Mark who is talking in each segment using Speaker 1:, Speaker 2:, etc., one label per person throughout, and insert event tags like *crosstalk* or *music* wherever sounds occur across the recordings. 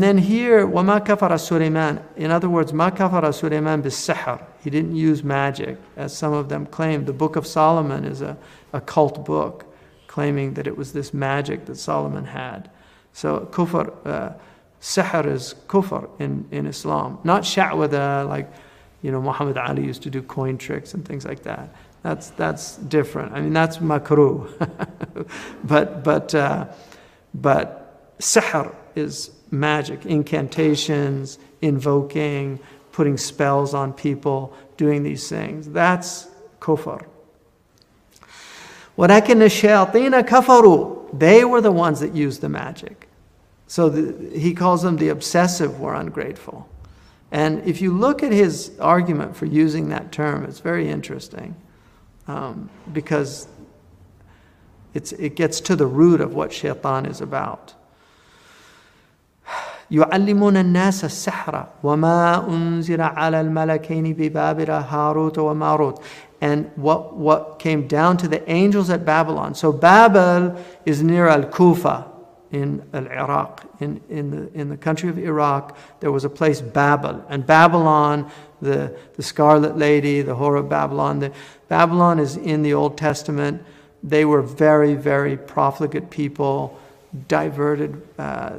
Speaker 1: And then here, وَمَا كَفَرَ سُلَيْمَانَ In other words, مَا كَفَرَ سُلَيْمَانَ بِالسِّحْر He didn't use magic, as some of them claim. The Book of Solomon is a, a cult book, claiming that it was this magic that Solomon had. So kufr, uh, sihr is kufr in, in Islam. Not sha'wada, like, you know, Muhammad Ali used to do coin tricks and things like that. That's, that's different. I mean, that's makruh. *laughs* but, but, uh, but sihr is magic, incantations, invoking, putting spells on people, doing these things. That's kufr. ولكن الشياطين كفروا they were the ones that used the magic so the, he calls them the obsessive were ungrateful and if you look at his argument for using that term it's very interesting um, because it's, it gets to the root of what shaitan is about يعلمون الناس السحر وما أنزل على الملكين ببابل هاروت وماروت and what, what came down to the angels at Babylon. So Babel is near Al Kufa in Al Iraq, in, in, the, in the country of Iraq. There was a place, Babel. And Babylon, the, the Scarlet Lady, the Whore of Babylon, the, Babylon is in the Old Testament. They were very, very profligate people, diverted. Uh,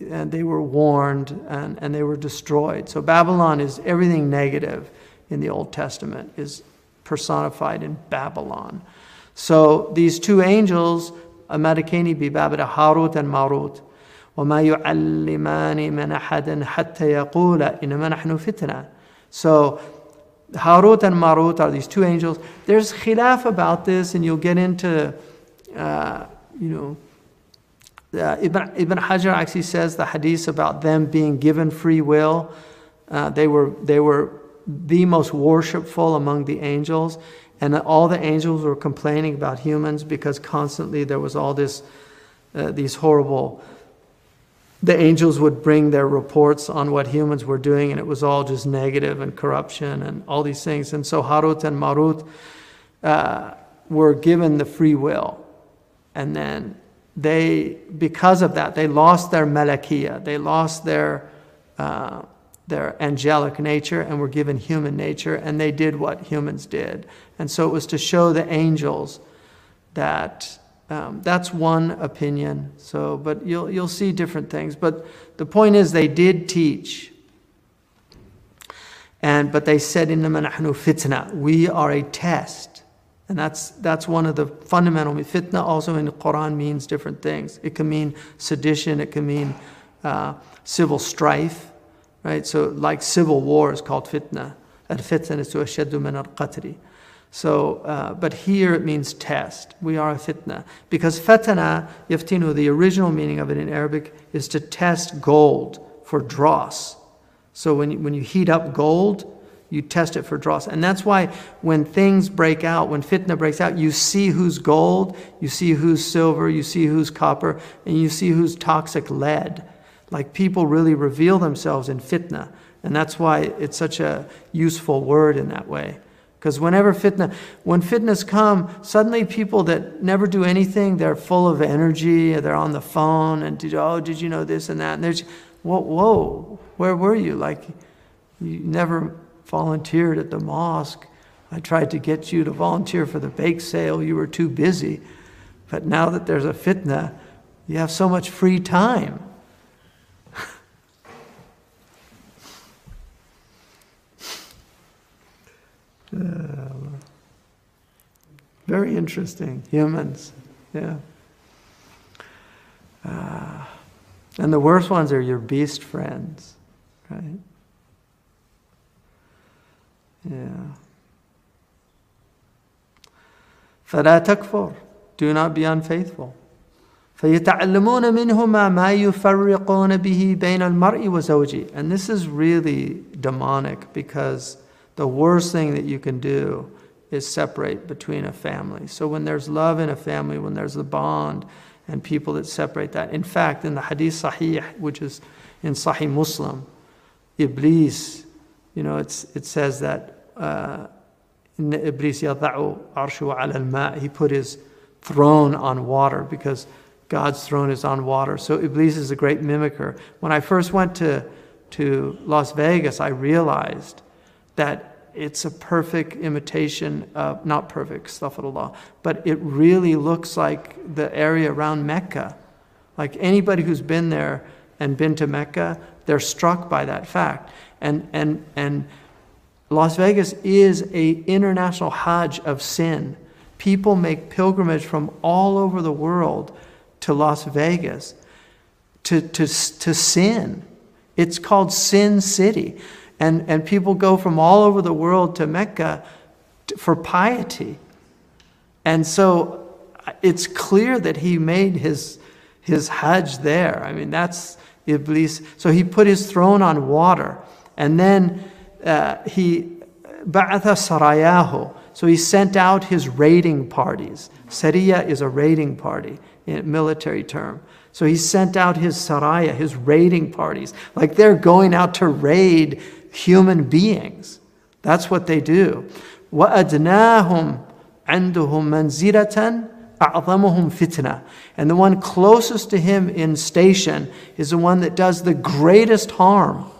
Speaker 1: and they were warned and, and they were destroyed. So Babylon is everything negative in the Old Testament is personified in Babylon. So these two angels, Amadakani bi Babada Harut and Marut, وما يعلمان من أحد حتى يقول إنما نحن فتنة. So Harut and Marut are these two angels. There's khilaf about this, and you'll get into, uh, you know, uh, Ibn, Ibn Hajar actually says the hadith about them being given free will. Uh, they, were, they were the most worshipful among the angels, and all the angels were complaining about humans because constantly there was all this, uh, these horrible. The angels would bring their reports on what humans were doing, and it was all just negative and corruption and all these things. And so Harut and Marut uh, were given the free will, and then they, because of that, they lost their malakia, they lost their, uh, their angelic nature and were given human nature, and they did what humans did. And so it was to show the angels that um, that's one opinion. So, but you'll, you'll see different things. But the point is, they did teach. And, but they said, in the fitna, we are a test. And that's, that's one of the fundamental. Fitna also in the Quran means different things. It can mean sedition, it can mean uh, civil strife, right? So, like civil war is called fitna. Al fitna is to ashaddu min al qatri. So, uh, but here it means test. We are a fitna. Because fatana, yaftinu, the original meaning of it in Arabic is to test gold for dross. So when when you heat up gold, you test it for dross. And that's why when things break out, when fitna breaks out, you see who's gold, you see who's silver, you see who's copper, and you see who's toxic lead. Like people really reveal themselves in fitna. And that's why it's such a useful word in that way. Because whenever fitna, when fitnas come, suddenly people that never do anything, they're full of energy, they're on the phone, and did, oh, did you know this and that? And there's, whoa, whoa, where were you? Like, you never volunteered at the mosque. I tried to get you to volunteer for the bake sale. You were too busy. But now that there's a fitna, you have so much free time. uh, *laughs* very interesting. Humans. Yeah. Uh, and the worst ones are your beast friends, right? Yeah. فلا تكفر. Do not be unfaithful. فيتعلمون منهما ما يفرقون به بين المرء وزوجه. And this is really demonic because the worst thing that you can do is separate between a family. So when there's love in a family, when there's a bond and people that separate that. In fact, in the Hadith Sahih, which is in Sahih Muslim, Iblis you know, it's, it says that uh, Iblis yada'u al He put his throne on water because God's throne is on water. So Iblis is a great mimicker. When I first went to, to Las Vegas, I realized that it's a perfect imitation of, not perfect, astaghfirullah, but it really looks like the area around Mecca. Like anybody who's been there and been to Mecca, they're struck by that fact. And, and, and Las Vegas is a international hajj of sin. People make pilgrimage from all over the world to Las Vegas to, to, to sin. It's called Sin City. And, and people go from all over the world to Mecca for piety. And so uh, it's clear that he made his, his Hajj there. I mean, that's Iblis. So he put his throne on water. And then uh, he, ba'atha sarayahu. So he sent out his raiding parties. Sariya is a raiding party in military term. So he sent out his saraya, his raiding parties. Like they're going out to raid human beings. That's what they do. وَأَدْنَاهُمْ عِنْدُهُمْ مَنْزِلَةً أَعْظَمُهُمْ fitna. And the one closest to him in station is the one that does the greatest harm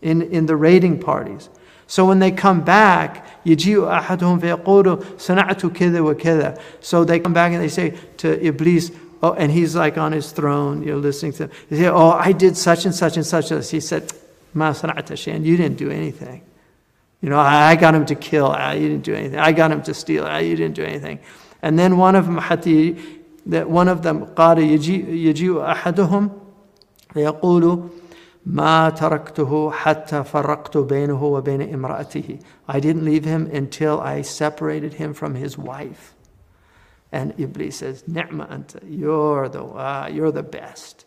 Speaker 1: in, in the raiding parties. So when they come back, يجيء أحدهم فيقول صنعت كذا وكذا. So they come back and they say to Iblis, oh, and he's like on his throne, you're listening to him. They say, oh, I did such and such and such. He said, ما صنعت شيئا. You didn't do anything. You know, I got him to kill. Ah, you didn't do anything. I got him to steal. Ah, you didn't do anything. And then one of them, حتى that one of them قال يجيء أحدهم فيقول ما تركته حتى فرقت بينه وبين امرأته. I didn't leave him until I separated him from his wife. And Iblis says, Ni'ma anta, you're the, uh, you're the best.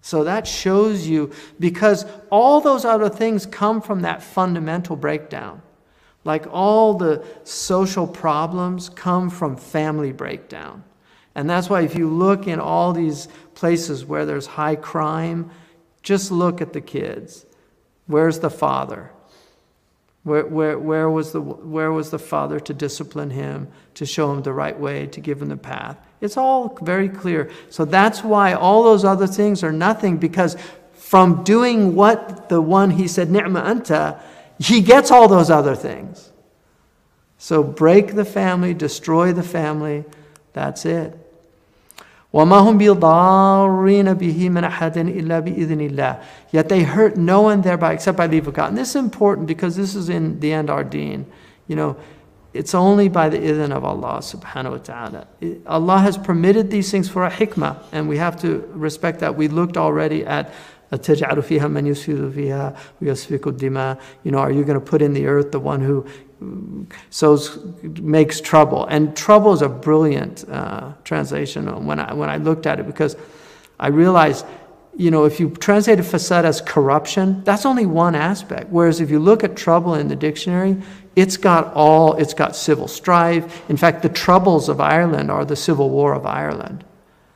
Speaker 1: So that shows you, because all those other things come from that fundamental breakdown. Like all the social problems come from family breakdown. And that's why if you look in all these places where there's high crime, just look at the kids. Where's the father? Where, where, where, was the, where was the father to discipline him, to show him the right way, to give him the path? It's all very clear. So that's why all those other things are nothing, because from doing what the one he said, Ni'ma anta, he gets all those other things. So break the family, destroy the family, that's it. وَمَا هُمْ بِضَارِّينَ بِهِ مِنْ أَحَدٍ إِلَّا بِإِذْنِ اللَّهِ Yet they hurt no one thereby except by leave of God. And this is important because this is in the end our deen. You know, it's only by the idhn of Allah subhanahu wa ta'ala. Allah has permitted these things for a hikmah, and we have to respect that. We looked already at أتجعل فيها من يسفك فيها ويسفك الدماء You know, are you going to put in the earth the one who sows, makes trouble? And trouble is a brilliant uh, translation when I, when I looked at it because I realized you know, if you translate a fasad as corruption, that's only one aspect. Whereas if you look at trouble in the dictionary, it's got all, it's got civil strife. In fact, the troubles of Ireland are the civil war of Ireland.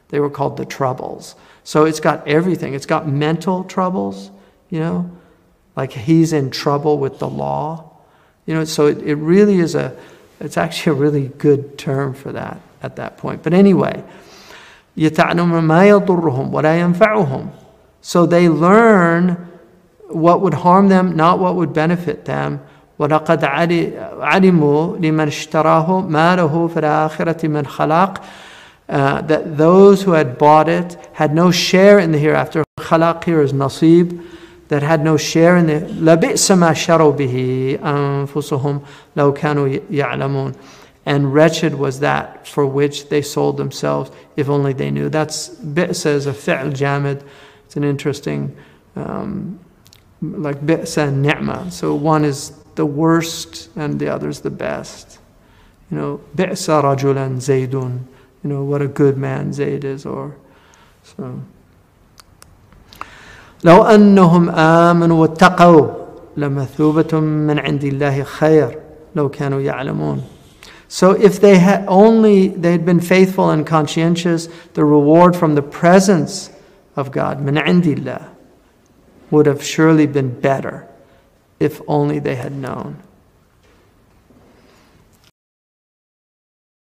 Speaker 1: They were called the troubles. So it's got everything. It's got mental troubles, you know, like he's in trouble with the law you know, so it, it really is a, it's actually a really good term for that at that point. But anyway, يَتَعْلَمُ مَا يَضُرُّهُمْ وَلَا يَنْفَعُهُم So they learn what would harm them, not what would benefit them. ولقد علموا لمن اشتراه ما له في الآخرة من خلاق uh, that those who had bought it had no share in the hereafter. Khalaq here is nasib that had no share in the لَبِئْسَ مَا شَرَوْا بِهِ أَنفُسُهُمْ لَوْ كَانُوا يَعْلَمُونَ And wretched was that for which they sold themselves, if only they knew. That's bi'sa is a fi'l jamid. It's an interesting, um, like bi'sa and ni'ma. So one is the worst and the other is the best. You know, bi'sa rajulan zaydun. You know, what a good man Zayd is, or so. لو أنهم آمنوا واتقوا لمثوبة من عند الله خير لو كانوا يعلمون So if they had only they had been faithful and conscientious, the reward from the presence of God, min indillah, would have surely been better if only they had known.